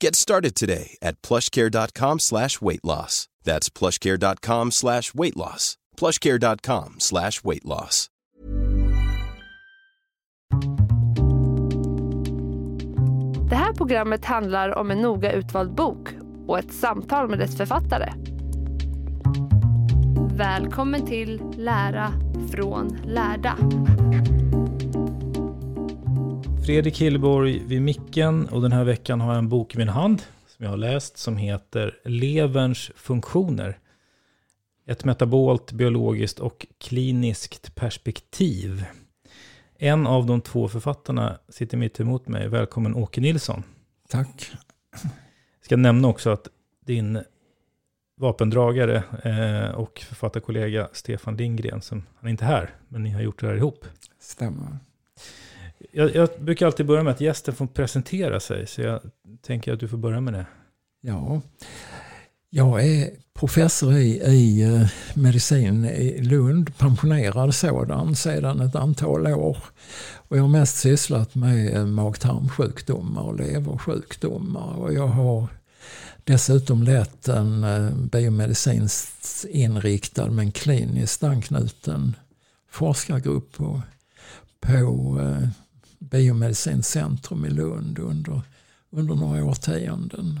Get started today at plushcare.com slash weight loss. That's plushcare.com slash weight loss. plushcare.com slash weight loss. Det här programmet handlar om en noga utvald bok och ett samtal med dess författare. Välkommen till Lära från lärda. Fredrik Hilleborg vid micken och den här veckan har jag en bok i min hand som jag har läst som heter Leverns funktioner. Ett metabolt, biologiskt och kliniskt perspektiv. En av de två författarna sitter mitt emot mig. Välkommen Åke Nilsson. Tack. Jag ska nämna också att din vapendragare eh, och författarkollega Stefan Lindgren, som, han är inte här, men ni har gjort det här ihop. Stämmer. Jag, jag brukar alltid börja med att gästen får presentera sig, så jag tänker att du får börja med det. Ja, jag är professor i, i eh, medicin i Lund, pensionerad sådan sedan ett antal år. Och jag har mest sysslat med eh, mag-tarmsjukdomar och leversjukdomar. Och jag har dessutom lett en eh, biomedicinskt inriktad men kliniskt anknuten forskargrupp på, på Biomedicinskt centrum i Lund under, under några årtionden.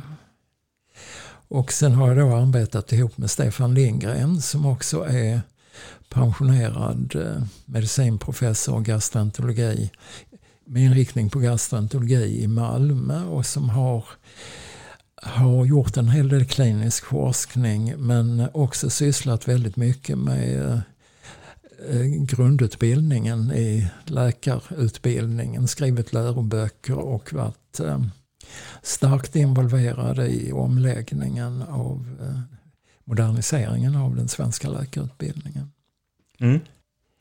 Och sen har jag då arbetat ihop med Stefan Lindgren som också är pensionerad eh, medicinprofessor och gastroenterologi med inriktning på gastroenterologi i Malmö och som har, har gjort en hel del klinisk forskning men också sysslat väldigt mycket med eh, grundutbildningen i läkarutbildningen, skrivit läroböcker och varit eh, starkt involverade i omläggningen av eh, moderniseringen av den svenska läkarutbildningen. Mm.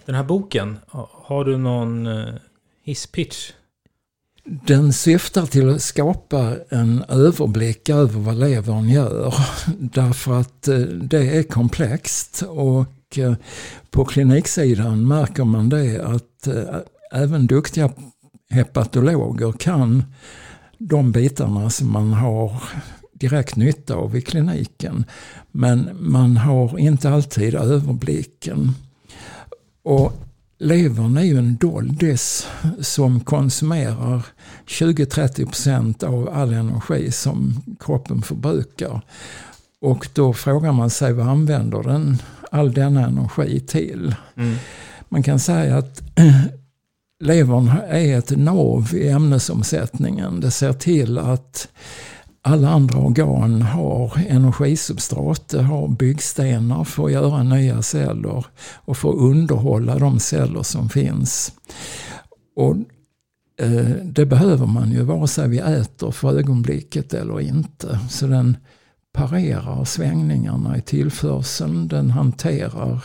Den här boken, har du någon eh, hisspitch? Den syftar till att skapa en överblick över vad levern gör. Därför att eh, det är komplext och Eh, på kliniksidan märker man det att eh, även duktiga hepatologer kan de bitarna som man har direkt nytta av i kliniken. Men man har inte alltid överblicken. Och levern är ju en doldis som konsumerar 20-30% av all energi som kroppen förbrukar. Och då frågar man sig vad använder den all denna energi till? Mm. Man kan säga att levern är ett nav i ämnesomsättningen. Det ser till att alla andra organ har energisubstrat, det har byggstenar för att göra nya celler och för att underhålla de celler som finns. Och eh, Det behöver man ju vare sig vi äter för ögonblicket eller inte. Så den parerar svängningarna i tillförseln, den hanterar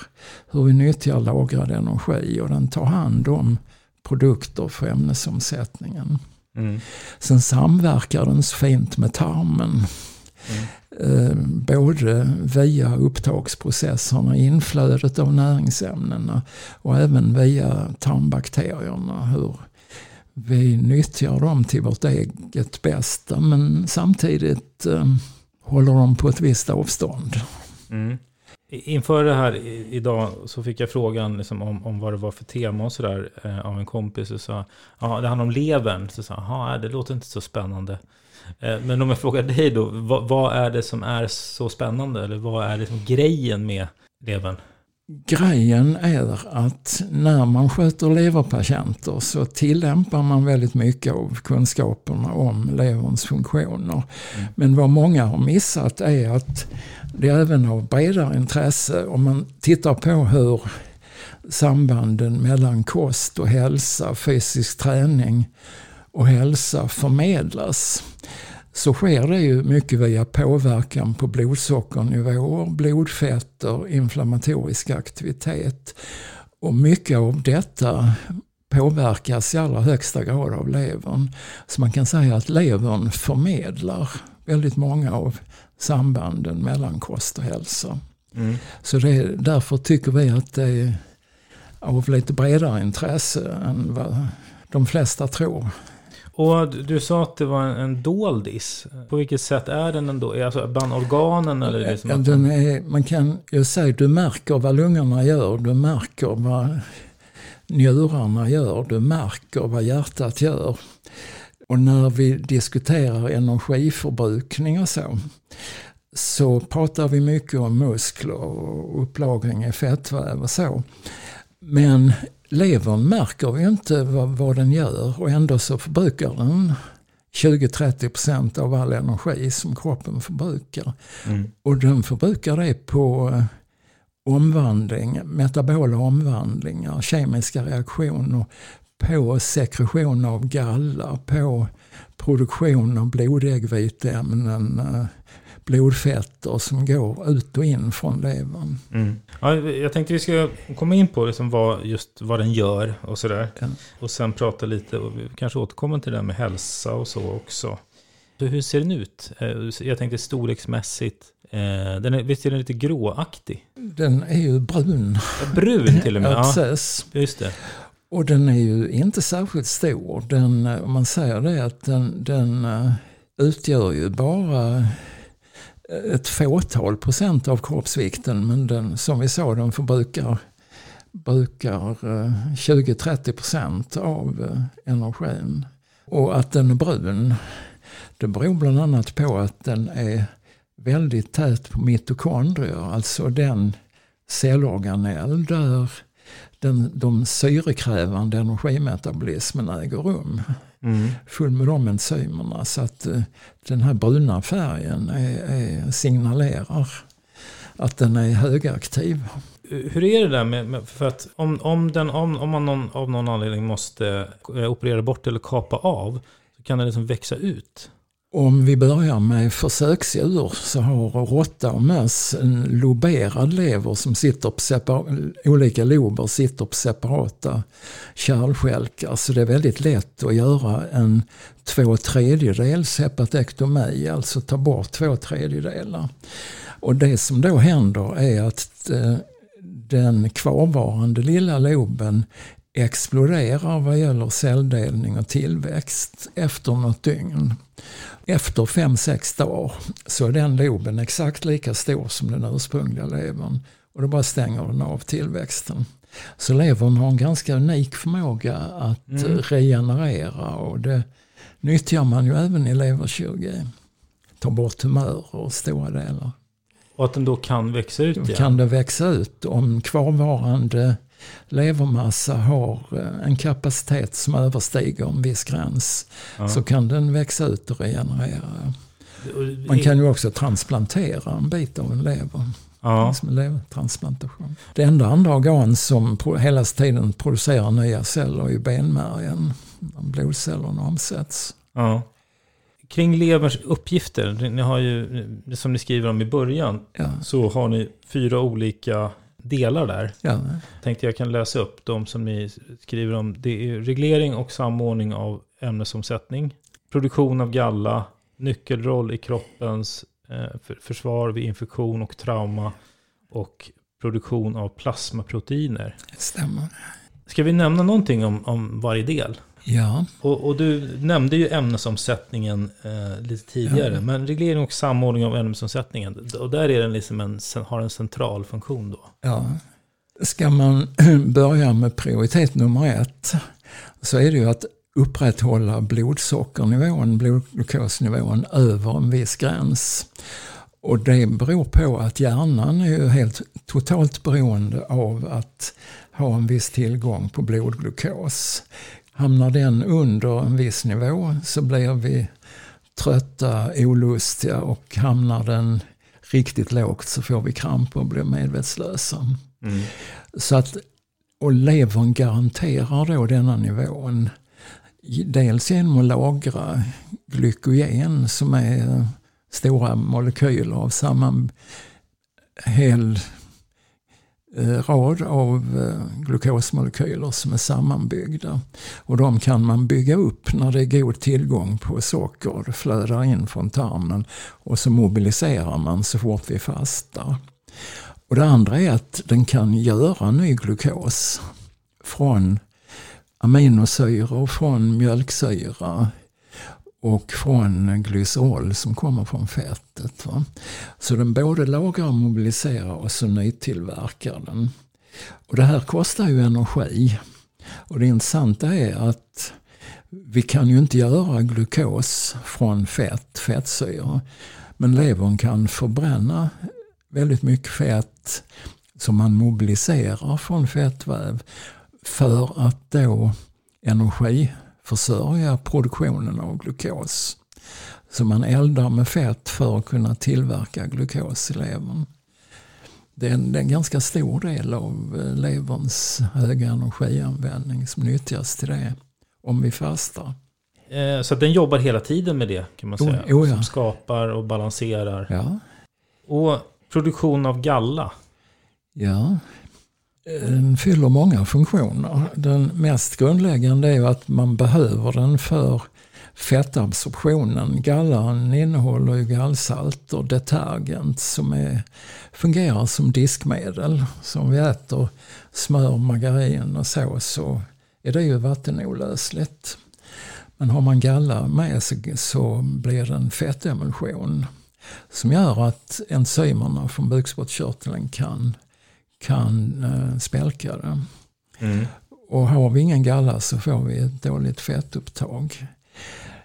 hur vi nyttjar lagrad energi och den tar hand om produkter för ämnesomsättningen. Mm. Sen samverkar den så fint med tarmen. Eh, både via upptagsprocesserna, inflödet av näringsämnena och även via tarmbakterierna. Hur vi nyttjar dem till vårt eget bästa men samtidigt eh, håller dem på ett visst avstånd. Mm. Inför det här idag så fick jag frågan liksom om, om vad det var för tema och sådär eh, av en kompis. Och sa, ja, det handlar om levern. Så sa han, det låter inte så spännande. Eh, men om jag frågar dig då, vad, vad, är det som är så spännande? Eller vad är liksom grejen med levern? Grejen är att när man sköter leverpatienter så tillämpar man väldigt mycket av kunskaperna om leverns funktioner. Mm. Men vad många har missat är att det är även av bredare intresse om man tittar på hur sambanden mellan kost och hälsa, fysisk träning och hälsa förmedlas så sker det ju mycket via påverkan på blodsockernivåer, blodfetter, inflammatorisk aktivitet. Och mycket av detta påverkas i allra högsta grad av levern. Så man kan säga att levern förmedlar väldigt många av sambanden mellan kost och hälsa. Mm. Så det, därför tycker vi att det är av lite bredare intresse än vad de flesta tror. Och du sa att det var en, en doldis. På vilket sätt är den ändå? Alltså bland organen eller? Det ja, den är, man kan ju säga du märker vad lungorna gör, du märker vad njurarna gör, du märker vad hjärtat gör. Och när vi diskuterar energiförbrukning och så, så pratar vi mycket om muskler och upplagring i fettväv och så. Men levern märker vi inte vad, vad den gör och ändå så förbrukar den 20-30% av all energi som kroppen förbrukar. Mm. Och den förbrukar det på eh, omvandling, metabola omvandlingar, kemiska reaktioner, på sekretion av galla, på produktion av blodäggviteämnen, eh, blodfetter som går ut och in från levern. Mm. Ja, jag tänkte vi ska komma in på liksom vad, just vad den gör och sådär. Ja. Och sen prata lite, och vi kanske återkommer till det med hälsa och så också. Så hur ser den ut? Eh, jag tänkte storleksmässigt. Eh, den är, visst är den lite gråaktig? Den är ju brun. Brun till och med? ja, precis. Just det. Och den är ju inte särskilt stor. Den, om man säger det att den, den eh, utgör ju bara ett fåtal procent av kroppsvikten men den, som vi sa den förbrukar brukar eh, 20-30 procent av eh, energin. Och att den är brun det beror bland annat på att den är väldigt tät på mitokondrier, alltså den cellorganell där den, de syrekrävande energimetabolismen äger rum. Mm. Full med de enzymerna. Så att uh, den här bruna färgen är, är, signalerar att den är högaktiv. Hur är det där med, med för att om, om, den, om, om man någon, av någon anledning måste eh, operera bort eller kapa av, så kan den liksom växa ut? Om vi börjar med försöksdjur så har råtta och möss en loberad lever som sitter på separ- olika lober sitter på separata kärlskälkar. Så det är väldigt lätt att göra en två tredjedels hepatektomi, alltså ta bort två tredjedelar. Och det som då händer är att eh, den kvarvarande lilla loben exploderar vad gäller celldelning och tillväxt efter något dygn. Efter 5-6 dagar så är den loben exakt lika stor som den ursprungliga levern och då bara stänger den av tillväxten. Så levern har en ganska unik förmåga att mm. regenerera och det nyttjar man ju även i leverkirurgi. Ta bort tumörer och stora delar. Och att den då kan växa ut igen? kan det växa ut om kvarvarande levermassa har eh, en kapacitet som överstiger en viss gräns ja. så kan den växa ut och regenerera. Man kan ju också transplantera en bit av en lever. Ja. Som en levertransplantation. Det enda andra organ som hela tiden producerar nya celler är benmärgen. Blodcellerna omsätts. Ja. Kring leverns uppgifter, ni har ju, som ni skriver om i början, ja. så har ni fyra olika delar där. Ja. Tänkte jag kan läsa upp de som ni skriver om. Det är reglering och samordning av ämnesomsättning. Produktion av galla. Nyckelroll i kroppens eh, för, försvar vid infektion och trauma och produktion av plasmaproteiner. Stämmer. Ska vi nämna någonting om, om varje del? Ja, Och, och du nämnde ju ämnesomsättningen eh, lite tidigare, Ja. men reglering och samordning av ämnesomsättningen, och där är den liksom en, har en central funktion då. ja. Ska man börja med prioritet nummer ett så är det ju att upprätthålla blodsockernivån, blodglukosnivån över en viss gräns. Och det beror på att hjärnan är ju helt totalt beroende av att ha en viss tillgång på blodglukos. Hamnar den under en viss nivå så blir vi trötta, olustiga och hamnar den riktigt lågt så får vi kramper och blir medvetslösa. Så att, och levern garanterar då denna nivån. Dels genom att lagra glykogen som är stora molekyler av samma hel Eh, rad av eh, glukosmolekyler som är sammanbyggda. Och de kan man bygga upp när det är god tillgång på socker. Det flödar in från tarmen och så mobiliserar man så fort vi fastar. Och det andra är att den kan göra ny glukos från aminosyror, från mjölksyra och från glycerol som kommer från fettet. Va? Så den både lagrar och mobiliserar och så nytillverkar den. Och det här kostar ju energi. Och det intressanta är att vi kan ju inte göra glukos från fett, fettsyra. Men levern kan förbränna väldigt mycket fett som man mobiliserar från fettväv för att då energi energiförsörja produktionen av glukos. Så man eldar med fett för att kunna tillverka glukos i levern. Det är en, det är en ganska stor del av eh, leverns höga energianvändning som nyttjas till det om vi fastar. Eh, så den jobbar hela tiden med det kan man Oh, säga. oh ja. Som skapar och balanserar. Ja, Och produktion av galla. Ja, den fyller många funktioner. Den mest grundläggande är att man behöver den för fettabsorptionen. Gallan innehåller ju gallsalt och detergent som är, fungerar som diskmedel. Så om vi äter smör, margarin och så så är det ju vattenolösligt. Men har man galla med sig så blir det en fettemulsion som gör att enzymerna från bukspottkörteln kan, kan eh, spälka det. Och har vi ingen galla så får vi ett dåligt fettupptag.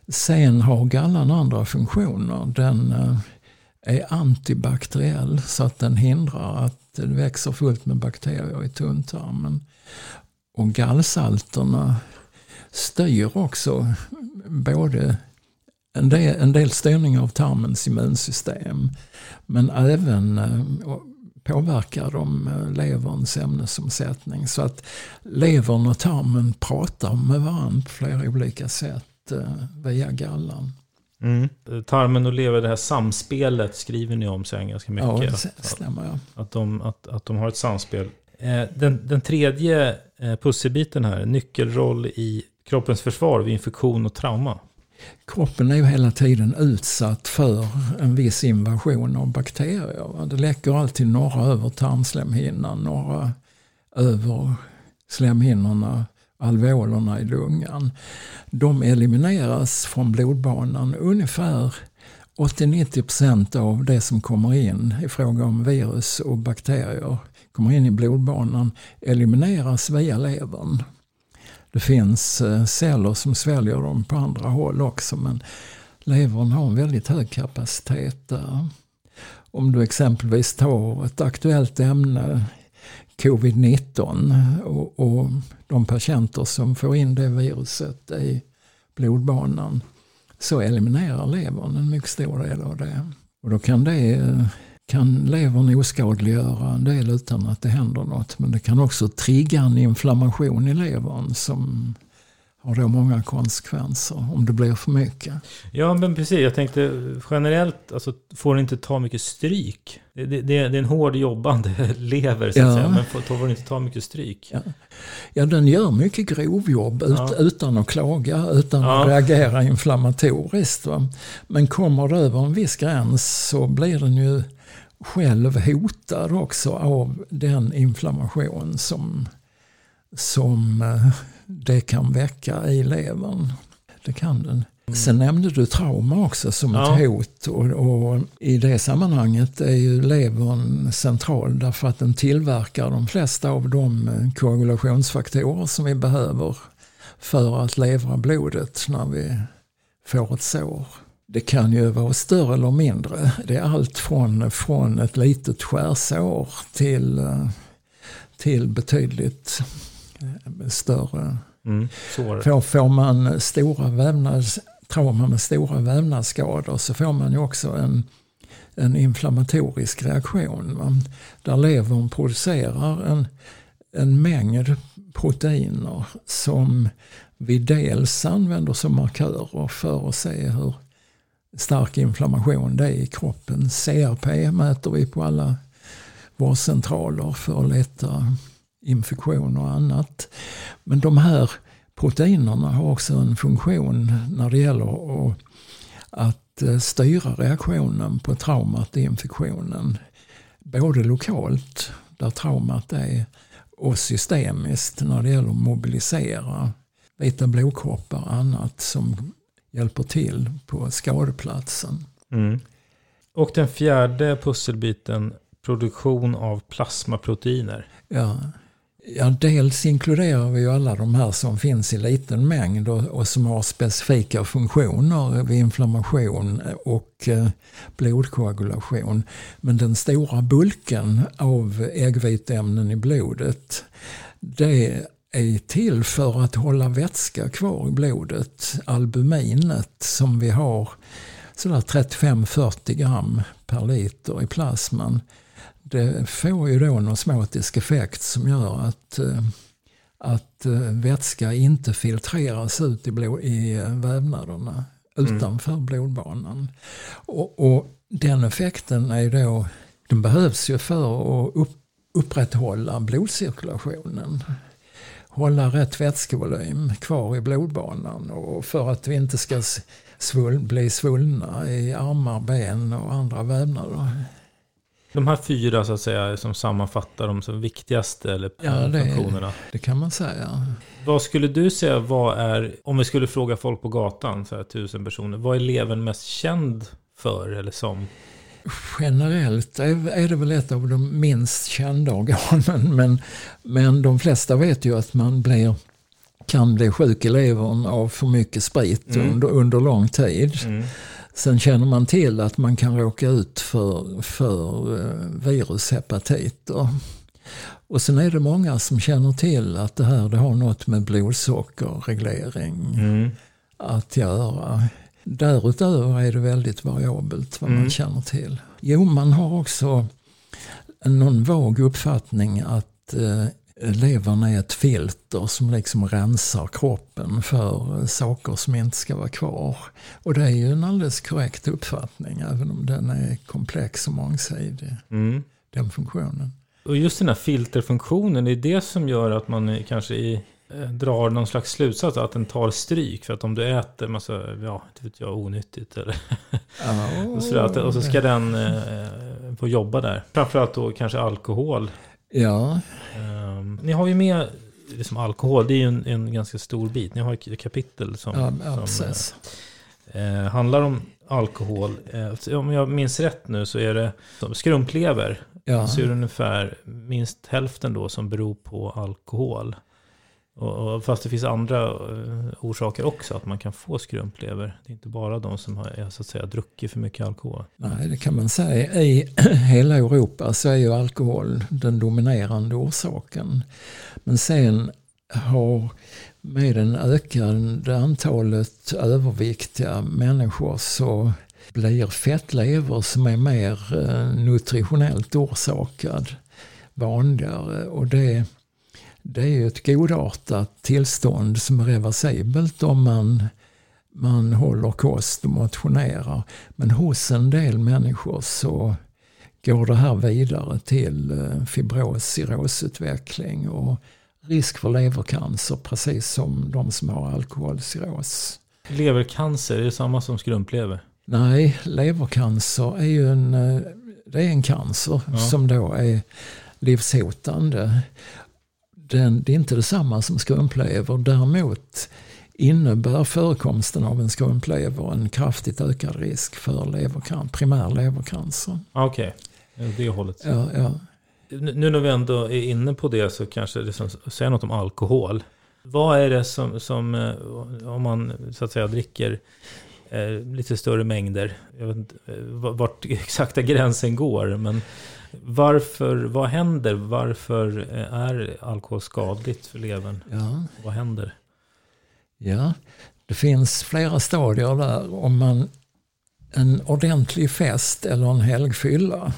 Sen har gallan andra funktioner. Den eh, är antibakteriell så att den hindrar att det växer fullt med bakterier i tunntarmen. Och gallsalterna styr också både en del, en del styrning av tarmens immunsystem men även eh, påverkar de eh, leverns ämnesomsättning. Så att levern och tarmen pratar med varandra på flera olika sätt eh, via gallan. Mm. Tarmen och lever, det här samspelet skriver ni om sen ganska mycket. Ja, det att, stämmer. Ja. att, de, att, att de har ett samspel. Eh, Den, den tredje pusselbiten här, nyckelroll i kroppens försvar vid infektion och trauma. Kroppen är ju hela tiden utsatt för en viss invasion av bakterier. Det läcker alltid några över tarmslemhinnan, några över slemhinnorna, alveolerna i lungan. De elimineras från blodbanan ungefär 80-90% av det som kommer in i fråga om virus och bakterier kommer in i blodbanan elimineras via levern. Det finns eh, celler som sväljer dem på andra håll också men levern har en väldigt hög kapacitet där. Om du exempelvis tar ett aktuellt ämne, covid-19 och, och de patienter som får in det viruset i blodbanan så eliminerar levern en mycket stor del av det. Och då kan, det, eh, kan levern oskadliggöra en del utan att det händer något. Men det kan också trigga en inflammation i levern som har då många konsekvenser om det blir för mycket. Ja, men precis. Jag tänkte generellt, alltså, får den inte ta mycket stryk? det, det, det är en hård jobbande lever så att Ja. säga. Men får, får inte ta mycket stryk. Ja. Ja, den gör mycket grovjobb ut, Ja. utan att klaga, utan att reagera inflammatoriskt. Va? Men kommer det över en viss gräns så blir den ju själv hotad också av den inflammation som, som eh, det kan väcka i levern. Det kan den. Sen nämnde du trauma också som Ja. ett hot och, och i det sammanhanget är ju levern central därför att den tillverkar de flesta av de eh, koagulationsfaktorer som vi behöver för att levra blodet när vi får ett sår. Det kan ju vara större eller mindre. Det är allt från, från ett litet skärsår till, till betydligt eh, större Mm. Får, får man stora vävnads, trauma med stora vävnadsskador så får man ju också en, en inflammatorisk reaktion. Va? Där levern producerar en, en mängd proteiner som vi dels använder som markörer för att se hur stark inflammation det är i kroppen. CRP mäter vi på alla vårdcentraler för att leta infektioner och annat. Men de här proteinerna har också en funktion när det gäller att, styra reaktionen på traumat i infektionen. Både lokalt, där traumat är, och systemiskt när det gäller att mobilisera vita blodkroppar och annat som hjälper till på skadeplatsen. Mm. Och den fjärde pusselbiten, produktion av plasmaproteiner. Ja. Ja, dels inkluderar vi ju alla de här som finns i liten mängd och, och som har specifika funktioner vid inflammation och eh, blodkoagulation. Men den stora bulken av äggviteämnen i blodet det är till för att hålla vätska kvar i blodet. Albuminet som vi har sådär 35-40 gram per liter i plasman det får ju då en osmotisk effekt som gör att, eh, att eh, vätska inte filtreras ut i, blod, i eh, vävnaderna utanför blodbanan. Och, och den effekten är då, den behövs ju för att upp, upprätthålla blodcirkulationen. Hålla rätt vätskevolym kvar i blodbanan och för att vi inte ska svull, bli svullna i armar, ben och andra vävnader. De här fyra så att säga som sammanfattar de som viktigaste eller Ja, det funktionerna. Det kan man säga. Vad skulle du säga, vad är, om vi skulle fråga folk på gatan, så här tusen personer, vad är levern mest känd för eller som? Generellt är det väl ett av de minst kända organen men, men de flesta vet ju att man blir, kan bli sjuk i levern av för mycket sprit Mm. under, under lång tid. Mm. Sen känner man till att man kan råka ut för, för eh, virushepatiter. Och sen är det många som känner till att det här det har något med blodsockerreglering Mm. att göra. Därutöver är det väldigt variabelt vad man Mm. känner till. Jo, man har också någon vag uppfattning att eh, levern är ett filter som liksom rensar kroppen för eh, saker som inte ska vara kvar. Och det är ju en alldeles korrekt uppfattning även om den är komplex och mångsidig, Mm. den funktionen. Och just den här filterfunktionen, det är det som gör att man kanske i, drar någon slags slutsats att den tar stryk. För att om du äter massa, ja, inte vet jag, onyttigt eller Ja, och, sådär, och så ska den eh, få jobba där. Framförallt då kanske alkohol. Ja, Ehm, ni har ju med liksom alkohol, det är ju en, en ganska stor bit. Ni har ett kapitel som, ja, som precis. eh, handlar om alkohol. Eh, om jag minns rätt nu så är det som skrumplever. Ja. Så är det ungefär minst hälften då som beror på alkohol. Och, och fast det finns andra eh, orsaker också att man kan få skrumplever. Det är inte bara de som har så att säga, druckit för mycket alkohol. Nej, det kan man säga. I hela Europa så är ju alkohol den dominerande orsaken. Men sen har med den ökande antalet överviktiga människor så blir fettlever som är mer eh, nutritionellt orsakad vanligare. Och det, det är ett godartat tillstånd som är reversibelt om man man håller kost och motionerar. Men hos en del människor så går det här vidare till eh, fibros, cirrosutveckling och risk för levercancer precis som de som har alkoholcirros. Levercancer, är det samma som skrumplever? Nej, levercancer är ju en, eh, det är en cancer ja. som då är livshotande. Den, det är inte detsamma som skrumplever. Däremot innebär förekomsten av en skrumplever en kraftigt ökad risk för levercan primär levercancer. Okej, okay. det hållet. Ja, ja. Nu när vi ändå är inne på det så kanske det som säger något om alkohol. Vad är det som, som eh, om man så att säga dricker eh, lite större mängder, jag vet inte eh, vart exakta gränsen går, men varför, vad händer? Varför är alkohol skadligt för levern? Ja. Vad händer? Ja, det finns flera stadier där. Om man en ordentlig fest eller en helgfylla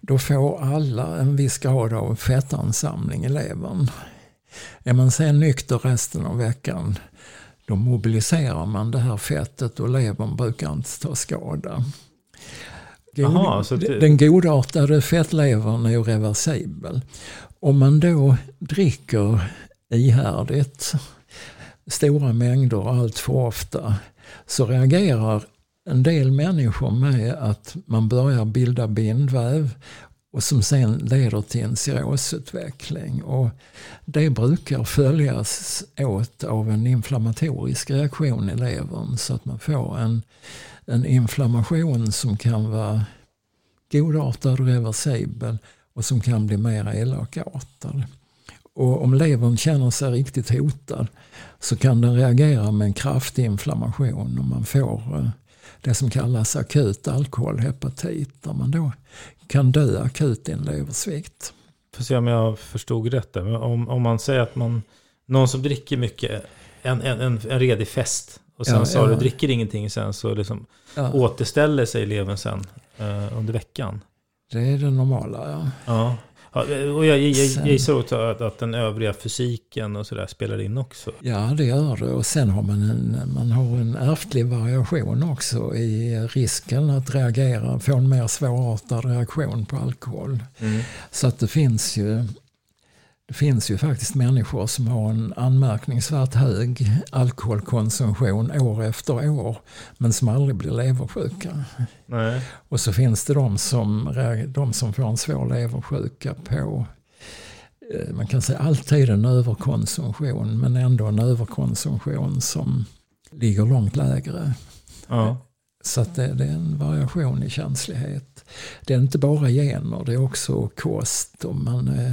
då får alla en viss grad av fettansamling i levern. Är man sen nykter resten av veckan då mobiliserar man det här fettet och levern brukar inte ta skada. God, Aha, det... Den godartade fettlevern är reversibel. Om man då dricker ihärdigt stora mängder allt för ofta så reagerar en del människor med att man börjar bilda bindväv och som sen leder till en cirrosutveckling. Och det brukar följas åt av en inflammatorisk reaktion i levern så att man får en, en inflammation som kan vara godartad och reversibel och som kan bli mer elakartad. Och om levern känner sig riktigt hotad så kan den reagera med en kraftig inflammation och man får eh, det som kallas akut alkoholhepatit där man då kan dö akut i en leversvikt. Får se om jag förstod rätt där. Om, om man säger att man, någon som dricker mycket, en, en, en, en redig fest och sen ja, så ja. du dricker ingenting sen så liksom ja. återställer sig levern sen eh, under veckan. Det är det normala ja. ja. Ja, och jag, jag, jag gissar också att, att den övriga fysiken och sådär spelar in också. Ja, det gör det. Och sen har man en, man har en ärftlig variation också i risken att reagera, få en mer svårartad reaktion på alkohol. Mm. Så att det finns ju det finns ju faktiskt människor som har en anmärkningsvärt hög alkoholkonsumtion år efter år men som aldrig blir leversjuka. Nej. Och så finns det de som, de som får en svår leversjuka på eh, man kan säga alltid en överkonsumtion men ändå en överkonsumtion som ligger långt lägre. Ja. Så det, det, är en variation i känslighet. Det är inte bara gener, det är också kost. Och man, eh,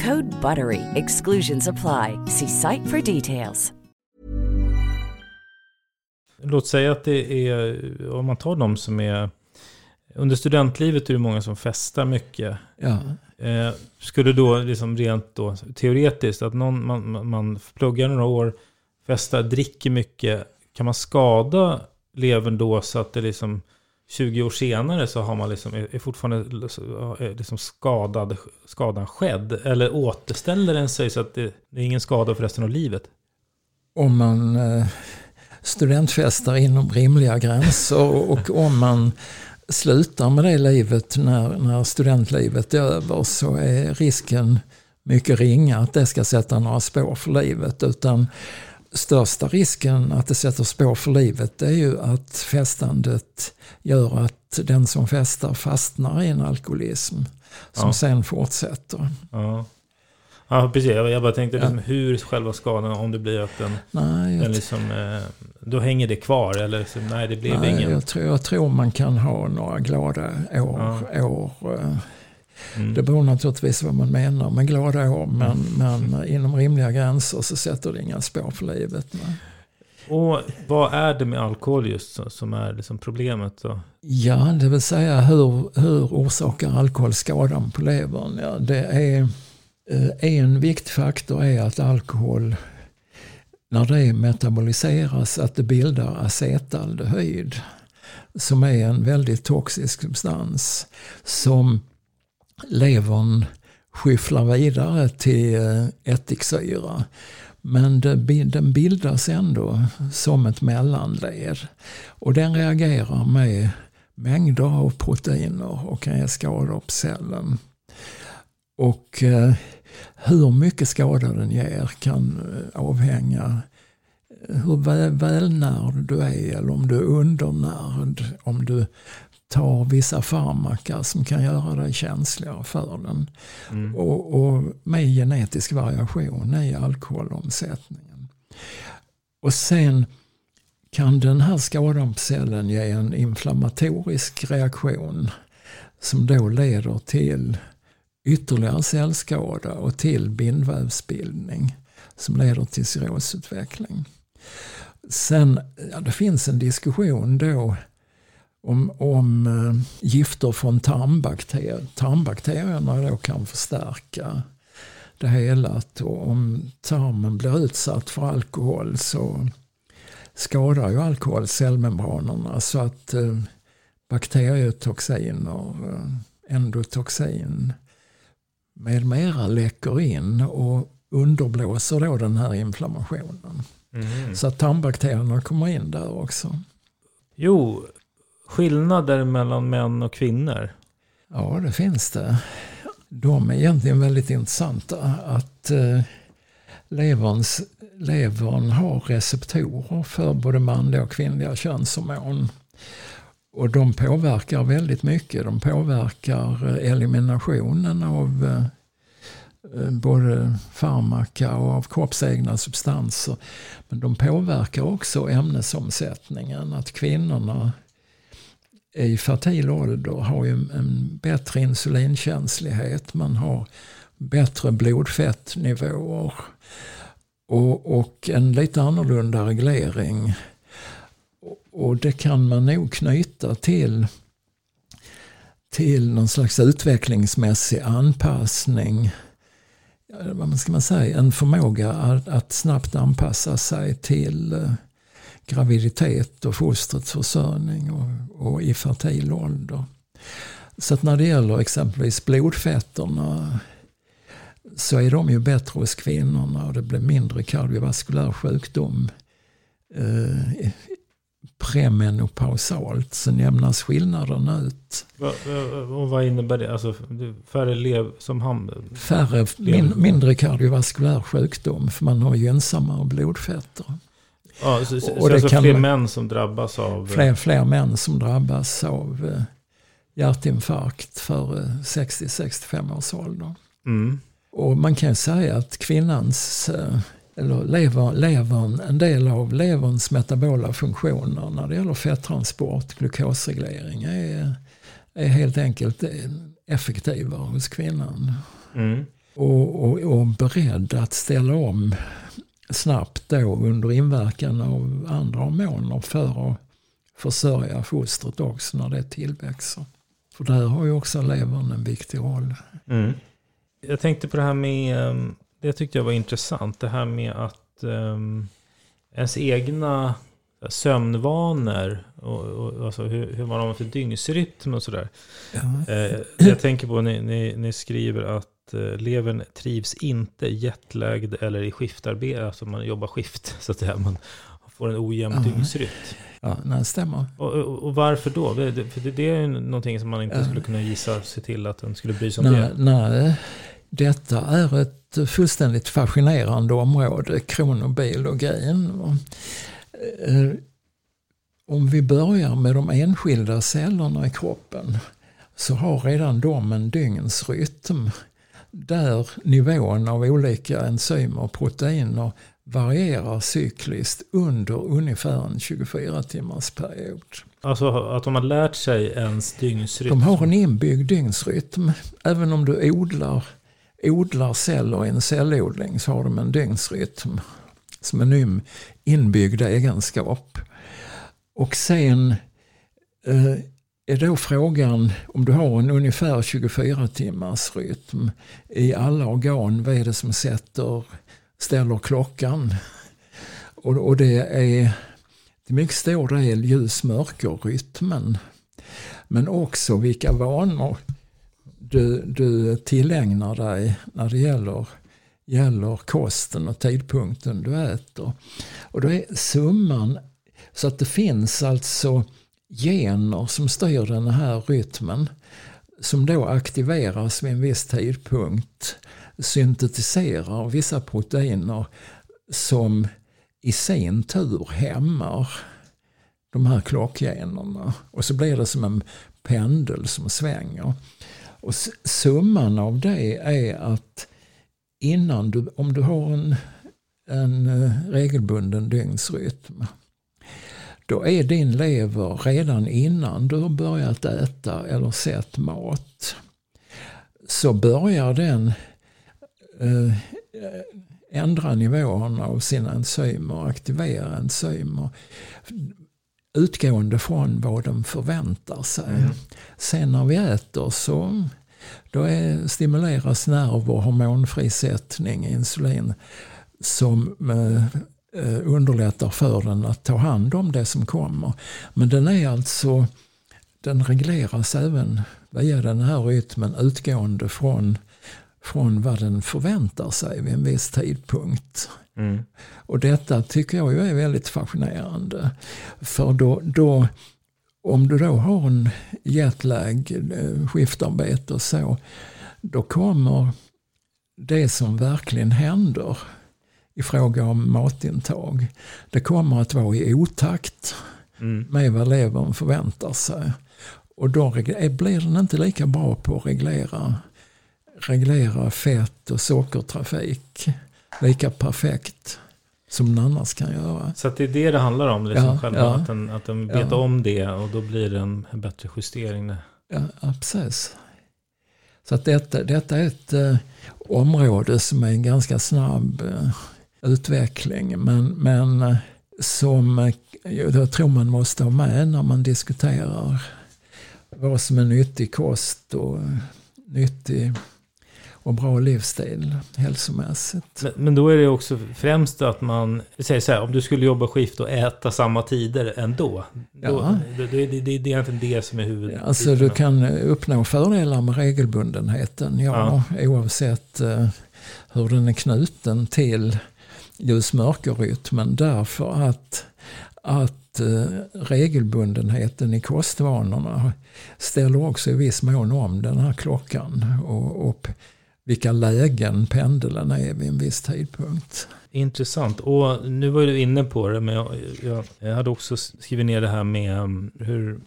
Code BUTTERY. Exclusions apply. See site for details. Låt säga att det är, om man tar de som är, under studentlivet är det många som festar mycket. Ja. Eh, skulle då liksom rent då, teoretiskt, att någon, man, man pluggar några år, festar, dricker mycket, kan man skada levern då så att det liksom 20 år senare så har man liksom, är fortfarande liksom skadad, skadan skedd? Eller återställer den sig så att det, det är ingen skada för resten av livet? Om man eh, studentfestar inom rimliga gränser och om man slutar med det livet när, när studentlivet är över så är risken mycket ringa att det ska sätta några spår för livet. Utan största risken att det sätter spår för livet är ju att festandet gör att den som festar fastnar i en alkoholism som ja. sen fortsätter. Ja. Ja, precis. Jag bara tänkte liksom, hur själva skadan, om det blir att den, nej, den liksom, eh, då hänger det kvar eller liksom, nej det blev nej, ingen. Jag tror, jag tror man kan ha några glada år. Ja. år eh, mm. Det beror naturligtvis vad man menar med glada år, men, mm. men inom rimliga gränser så sätter det inga spår för livet. Nej. Och vad är det med alkohol just som är liksom problemet? Då? Ja, det vill säga hur, hur orsakar alkohol skadan på levern? Ja, det är Eh, en viktig faktor är att alkohol, när det metaboliseras, att det bildar acetaldehyd. Som är en väldigt toxisk substans. Som levern skyfflar vidare till eh, ättiksyra. Men den bildas ändå som ett mellanled. Och den reagerar med mängder av proteiner och kan ge skador på cellen. Och eh, hur mycket skada den ger kan eh, avhänga hur väl, välnärd du är eller om du är undernärd. Om du tar vissa farmaka som kan göra dig känsligare för den. Mm. Och, och, med genetisk variation i alkoholomsättningen. Och sen kan den här skadan på cellen ge en inflammatorisk reaktion som då leder till ytterligare cellskada och till bindvävsbildning som leder till cirrosutveckling. Sen, ja, det finns en diskussion då om, om uh, gifter från tarmbakterier. Tarmbakterierna då kan förstärka det hela. Och om tarmen blir utsatt för alkohol så skadar ju alkohol cellmembranerna så att uh, bakterietoxiner, uh, endotoxin, med mera läcker in och underblåser då den här inflammationen. Mm. Så att tarmbakterierna kommer in där också. Jo, skillnader mellan män och kvinnor? Ja, det finns det. De är egentligen väldigt intressanta. Att eh, leverns, levern har receptorer för både manliga och kvinnliga könshormon. Och de påverkar väldigt mycket. De påverkar eh, eliminationen av eh, eh, både farmaka och av kroppsegna substanser. Men de påverkar också ämnesomsättningen. Att kvinnorna i fertil ålder har ju en bättre insulinkänslighet. Man har bättre blodfettnivåer och, och en lite annorlunda reglering och det kan man nog knyta till, till någon slags utvecklingsmässig anpassning. Vad ska man säga? En förmåga att, att snabbt anpassa sig till eh, graviditet och fostrets försörjning och, och i fertil ålder. Så att när det gäller exempelvis blodfetterna så är de ju bättre hos kvinnorna och det blir mindre kardiovaskulär sjukdom eh, premenopausalt så jämnas skillnaderna ut. Och vad innebär det? Alltså färre lev som ham Färre, min, mindre kardiovaskulär sjukdom för man har gynnsammare blodfetter. Ja, så, så, och det alltså kan, fler män som drabbas av... Fler, fler män som drabbas av eh, hjärtinfarkt före 60-65 års ålder. Mm. Och man kan säga att kvinnans eh, eller lever, levern, en del av leverns metabola funktioner när det gäller fetttransport, glukosreglering är, är helt enkelt effektivare hos kvinnan. Mm. Och, och, och beredd att ställa om snabbt då under inverkan av andra hormoner för att försörja fostret också när det tillväxer. För där har ju också levern en viktig roll. Mm. Jag tänkte på det här med, ehm, det tyckte jag var intressant, det här med att um, ens egna sömnvanor och, och alltså hur, hur man har för dygnsrytm och sådär. Ja. Eh, jag tänker på, ni, ni, ni skriver att eh, levern trivs inte jetlagd eller i skiftarbete, alltså man jobbar skift så att säga. Man får en ojämn ja. dygnsrytm. Ja, det stämmer. Och, och, och, varför då? För det är ju någonting som man inte skulle kunna gissa sig till att den skulle bry sig om nej, det. Nej, detta är ett fullständigt fascinerande område, kronobiologin. Eh, om vi börjar med de enskilda cellerna i kroppen så har redan de en dygnsrytm där nivån av olika enzymer och proteiner varierar cykliskt under ungefär en 24 timmars period. Alltså att de har lärt sig ens dygnsrytm? De har en inbyggd dygnsrytm. Även om du odlar, odlar celler i en cellodling så har de en dygnsrytm som en inbyggd egenskap. Och sen eh, är då frågan om du har en ungefär 24 timmars rytm i alla organ. Vad är det som sätter, ställer klockan? Och, och det är till mycket stor del ljus-mörker-rytmen. Men också vilka vanor du, du tillägnar dig när det gäller, gäller kosten och tidpunkten du äter. Och då är summan så att det finns alltså gener som styr den här rytmen som då aktiveras vid en viss tidpunkt syntetiserar vissa proteiner som i sin tur hämmar de här klockgenerna. Och så blir det som en pendel som svänger. Och summan av det är att innan du, om du har en, en eh, regelbunden dygnsrytm då är din lever redan innan du har börjat äta eller sett mat. Så börjar den eh, ändra nivåerna av sina enzymer, aktivera enzymer utgående från vad de förväntar sig. Mm. Sen när vi äter så då är, stimuleras nerv och hormonfrisättning, insulin, som Eh, underlättar för den att ta hand om det som kommer. Men den är alltså, den regleras även via den här rytmen utgående från, från vad den förväntar sig vid en viss tidpunkt. Mm. Och detta tycker jag är väldigt fascinerande. För då, då om du då har en jetlag, eh, skiftarbete och så, då kommer det som verkligen händer i fråga om matintag. Det kommer att vara i otakt mm. med vad levern förväntar sig. Och då blir den inte lika bra på att reglera, reglera fett och sockertrafik lika perfekt som den annars kan göra. Så det är det det handlar om, liksom ja, själva, ja, att den, att den vet ja. om det och då blir det en bättre justering. Ja, ja precis. Så att detta, detta är ett eh, område som är en ganska snabb eh, utveckling. Men, men eh, som eh, jag tror man måste ha med när man diskuterar vad som är nyttig kost och nyttig och bra livsstil hälsomässigt. Men, men, då är det också främst att man, säger så här, om du skulle jobba skift och äta samma tider ändå. Ja. Då, det, det, det, det är egentligen det som är huvudet. Alltså du kan uppnå fördelar med regelbundenheten, ja, ja. oavsett uh, hur den är knuten till ljus-mörkerrytmen därför att, att eh, regelbundenheten i kostvanorna ställer också i viss mån om den här klockan och, och vilka lägen pendeln är vid en viss tidpunkt. Intressant. Och nu var du inne på det, men jag, jag, jag, hade också skrivit ner det här med um, hur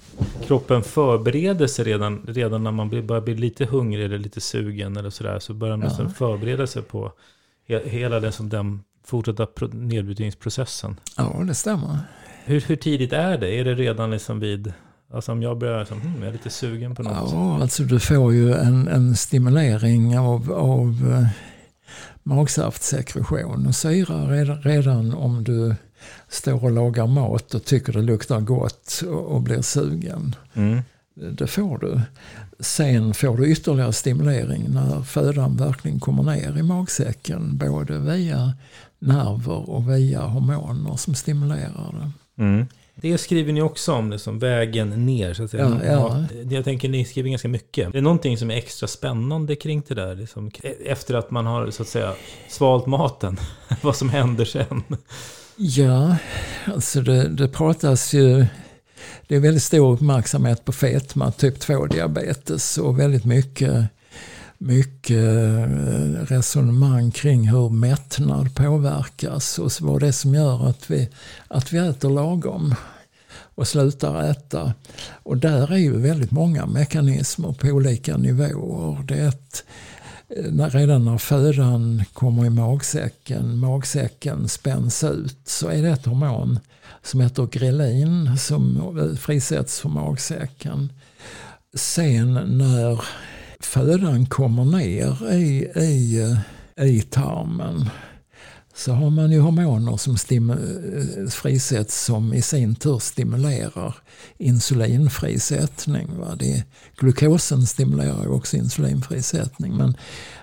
kroppen förbereder sig redan, redan när man börjar bli lite hungrig eller lite sugen eller sådär. Så börjar man ja. förbereda sig på hela den, som den fortsätta nedbrytningsprocessen. Ja, det stämmer. Hur, hur tidigt är det? Är det redan liksom vid Alltså om jag börjar liksom, hmm, jag är lite sugen på något. Ja, alltså du får ju en, en stimulering av, av eh, magsaftsekretion och syra redan, redan om du står och lagar mat och tycker det luktar gott och, och blir sugen. Mm. Det får du. Sen får du ytterligare stimulering när födan verkligen kommer ner i magsäcken. Både via nerver och via hormoner som stimulerar det. Mm. Det skriver ni också om, liksom, vägen ner. Så att säga. Ja, ja. Jag tänker ni skriver ganska mycket. Det är någonting som är extra spännande kring det där. Liksom, efter att man har så att säga svalt maten. Vad som händer sen. Ja, alltså det, det pratas ju... Det är väldigt stor uppmärksamhet på fetma, typ 2-diabetes och väldigt mycket, mycket eh, resonemang kring hur mättnad påverkas och vad det är som gör att vi, att vi äter lagom och slutar äta. Och där är ju väldigt många mekanismer på olika nivåer. Det är ett, eh, när, redan när födan kommer i magsäcken, magsäcken spänns ut, så är det ett hormon som heter grelin som frisätts från magsäcken. Sen när födan kommer ner i, i, eh, i tarmen så har man ju hormoner som eh, frisätts som i sin tur stimulerar insulinfrisättning. Va? Det, glukosen stimulerar ju också insulinfrisättning men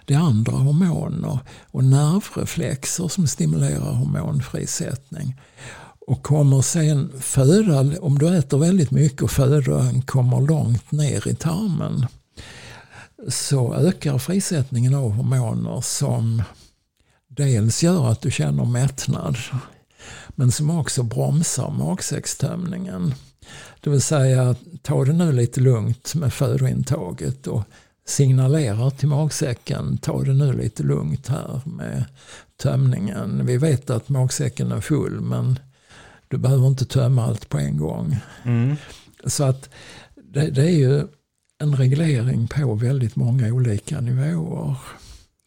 det är andra hormoner och nervreflexer som stimulerar hormonfrisättning. Och kommer sen föda, om du äter väldigt mycket och födan kommer långt ner i tarmen så ökar frisättningen av hormoner som dels gör att du känner mättnad men som också bromsar magsäckstömningen. Det vill säga, ta det nu lite lugnt med födointaget och signalerar till magsäcken, ta det nu lite lugnt här med tömningen. Vi vet att magsäcken är full men du behöver inte tömma allt på en gång. Mm. Så att det, det, är ju en reglering på väldigt många olika nivåer.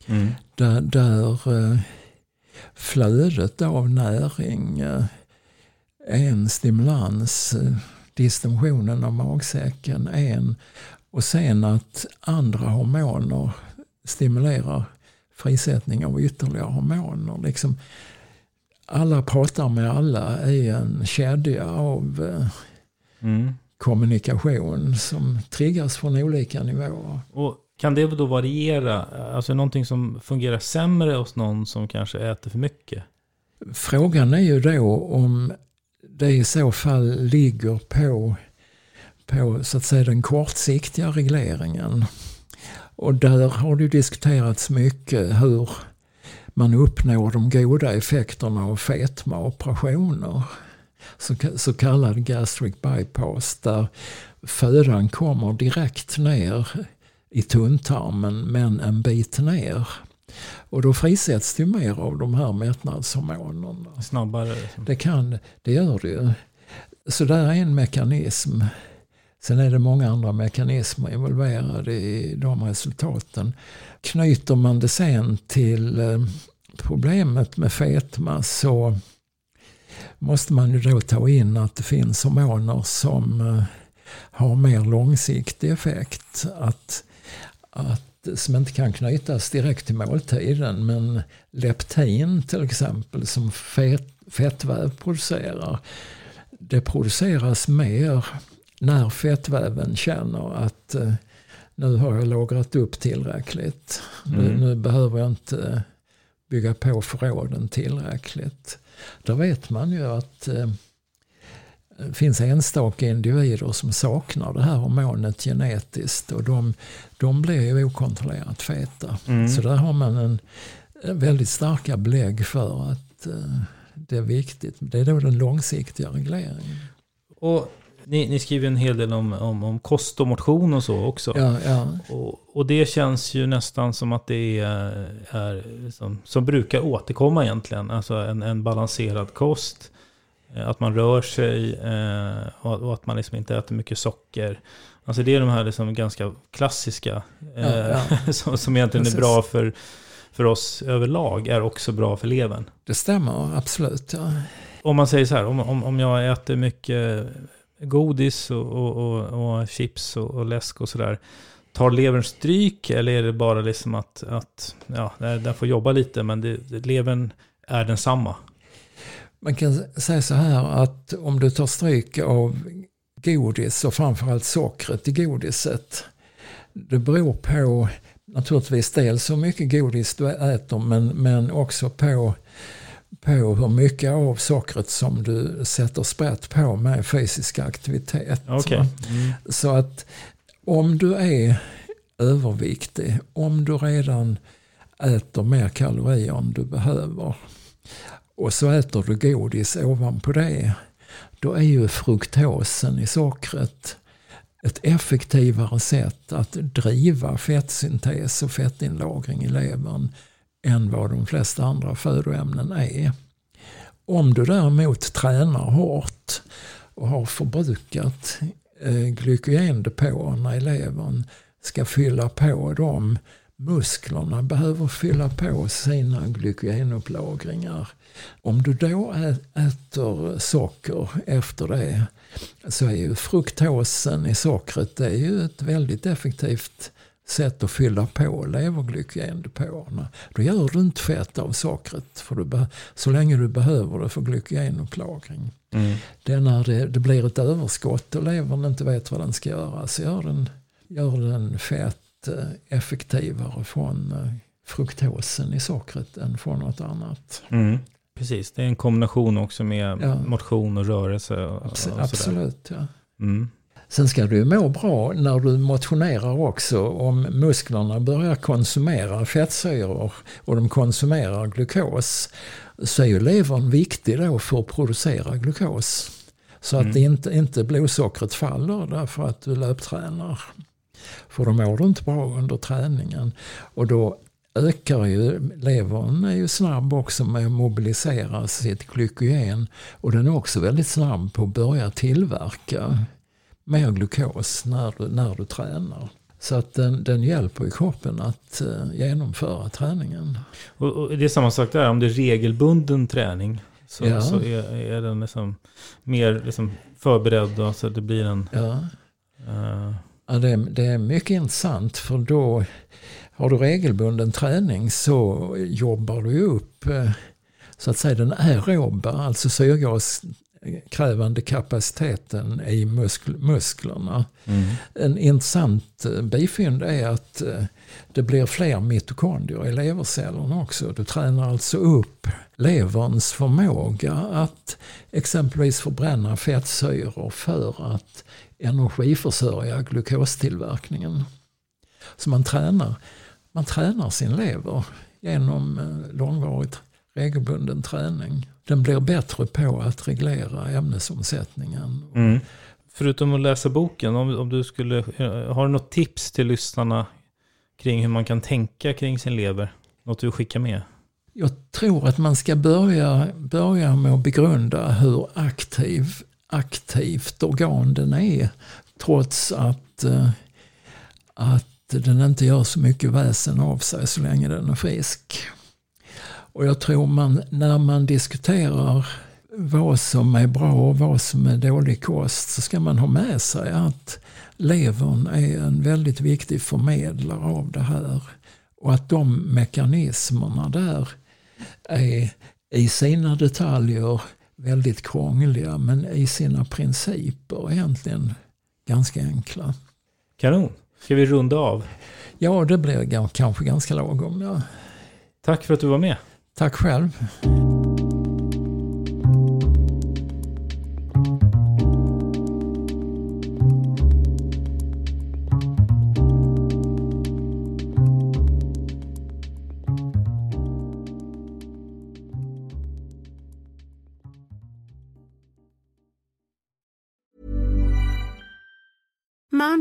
Mm. Där, där eh, flödet av näring eh, är en stimulans. Eh, distensionen av magsäcken är en. Och sen att andra hormoner stimulerar frisättning av ytterligare hormoner. Liksom, alla pratar med alla i en kedja av mm. Kommunikation som triggas från olika nivåer. Och kan det då variera? Alltså någonting som fungerar sämre hos någon som kanske äter för mycket? Frågan är ju då om det i så fall ligger på, på så att säga den kortsiktiga regleringen. Och där har det diskuterats mycket hur man uppnår de goda effekterna av fetmaoperationer. Så, kallad gastric bypass där födan kommer direkt ner i tunntarmen men en bit ner. Och då frisätts det mer av de här mättnadshormonerna. Snabbare? Det, kan, det gör det ju. Så där är en mekanism. Sen är det många andra mekanismer involverade i de resultaten. Knyter man det sen till eh, problemet med fetma så måste man ju då ta in att det finns hormoner som eh, har mer långsiktig effekt. Att att, som inte kan knytas direkt till måltiden. Men leptin till exempel som fett, fettväv producerar. Det produceras mer när fettväven känner att eh, nu har jag lagrat upp tillräckligt. Mm. Nu, nu, behöver jag inte bygga på förråden tillräckligt. Då vet man ju att eh, det finns enstaka individer som saknar det här hormonet genetiskt och de, de blir ju okontrollerat feta. Mm. Så där har man en, väldigt starka belägg för att uh, det är viktigt. Det är då den långsiktiga regleringen. Och ni, ni skriver en hel del om, om, om kost och motion och så också. Ja, ja. Och, och det känns ju nästan som att det är, är som, som brukar återkomma egentligen. Alltså en, en balanserad kost Eh, att man rör sig eh, och att man liksom inte äter mycket socker. Alltså det är de här liksom ganska klassiska ja, ja. Eh, som, som egentligen Precis. är bra för, för oss överlag, är också bra för levern. Det stämmer, absolut. Ja. Om man säger så här, om, om, om jag äter mycket godis och, och, och, och chips och, och läsk och sådär. Tar levern stryk eller är det bara liksom att, att ja, den får jobba lite men det, levern är densamma? Man kan säga så här att om du tar stryk av godis och framförallt sockret i godiset. Det beror på naturligtvis dels hur mycket godis du äter men, men också på, på hur mycket av sockret som du sätter sprätt på med fysisk aktivitet. Okay. Mm. Så att om du är överviktig, om du redan äter mer kalorier än du behöver och så äter du godis ovanpå det, då är ju fruktosen i sockret ett effektivare sätt att driva fettsyntes och fettinlagring i levern än vad de flesta andra födoämnen är. Om du däremot tränar hårt och har förbrukat eh, glykogendepåerna i levern ska fylla på dem. Musklerna behöver fylla på sina glykogenupplagringar. Om du då äter socker efter det så är ju fruktosen i sockret det är ju ett väldigt effektivt sätt att fylla på leverglykogendepåerna. Då gör du inte fett av sockret för du så länge du behöver det för glykogenupplagring. Mm. Det är när det, det, blir ett överskott och levern inte vet vad den ska göra så gör den, gör den fett eh, effektivare från eh, fruktosen i sockret än från något annat. Mm. Precis, det är en kombination också med ja. motion och rörelse. Och, och Absolut, ja. Mm. Sen ska du må bra när du motionerar också. Om musklerna börjar konsumera fettsyror och de konsumerar glukos så är ju levern viktig då för att producera glukos. Så mm. att inte, inte blodsockret faller därför att du löptränar. För då mår du inte bra under träningen. Och då ökar ju, levern är ju snabb också med att mobilisera sitt glykogen och den är också väldigt snabb på att börja tillverka mer glukos när du, när du tränar. Så att den, den hjälper i kroppen att uh, genomföra träningen. Och, och, det är samma sak där, om det är regelbunden träning så, ja. så är, är den liksom mer liksom förberedd och så att det blir en... Ja, uh, ja det, det är mycket intressant för då har du regelbunden träning så jobbar du upp eh, så att säga den aeroba, alltså syrgaskrävande kapaciteten i muskl musklerna. Mm. En intressant eh, bifynd är att eh, det blir fler mitokondrier i levercellerna också. Du tränar alltså upp leverns förmåga att exempelvis förbränna fettsyror för att energiförsörja glukostillverkningen. Så man tränar man tränar sin lever genom eh, långvarigt regelbunden träning. Den blir bättre på att reglera ämnesomsättningen. Mm. Förutom att läsa boken, om, om du skulle, eh, har du något tips till lyssnarna kring hur man kan tänka kring sin lever? Något du skickar med? Jag tror att man ska börja, börja med att begrunda hur aktiv, aktivt organ den är. Trots att, eh, att den inte gör så mycket väsen av sig så länge den är frisk. Och jag tror man, när man diskuterar vad som är bra och vad som är dålig kost så ska man ha med sig att levern är en väldigt viktig förmedlare av det här. Och att de mekanismerna där är i sina detaljer väldigt krångliga men i sina principer egentligen ganska enkla. Kanon. Ska vi runda av? Ja, det blir kanske ganska lagom. Ja. Tack för att du var med. Tack själv.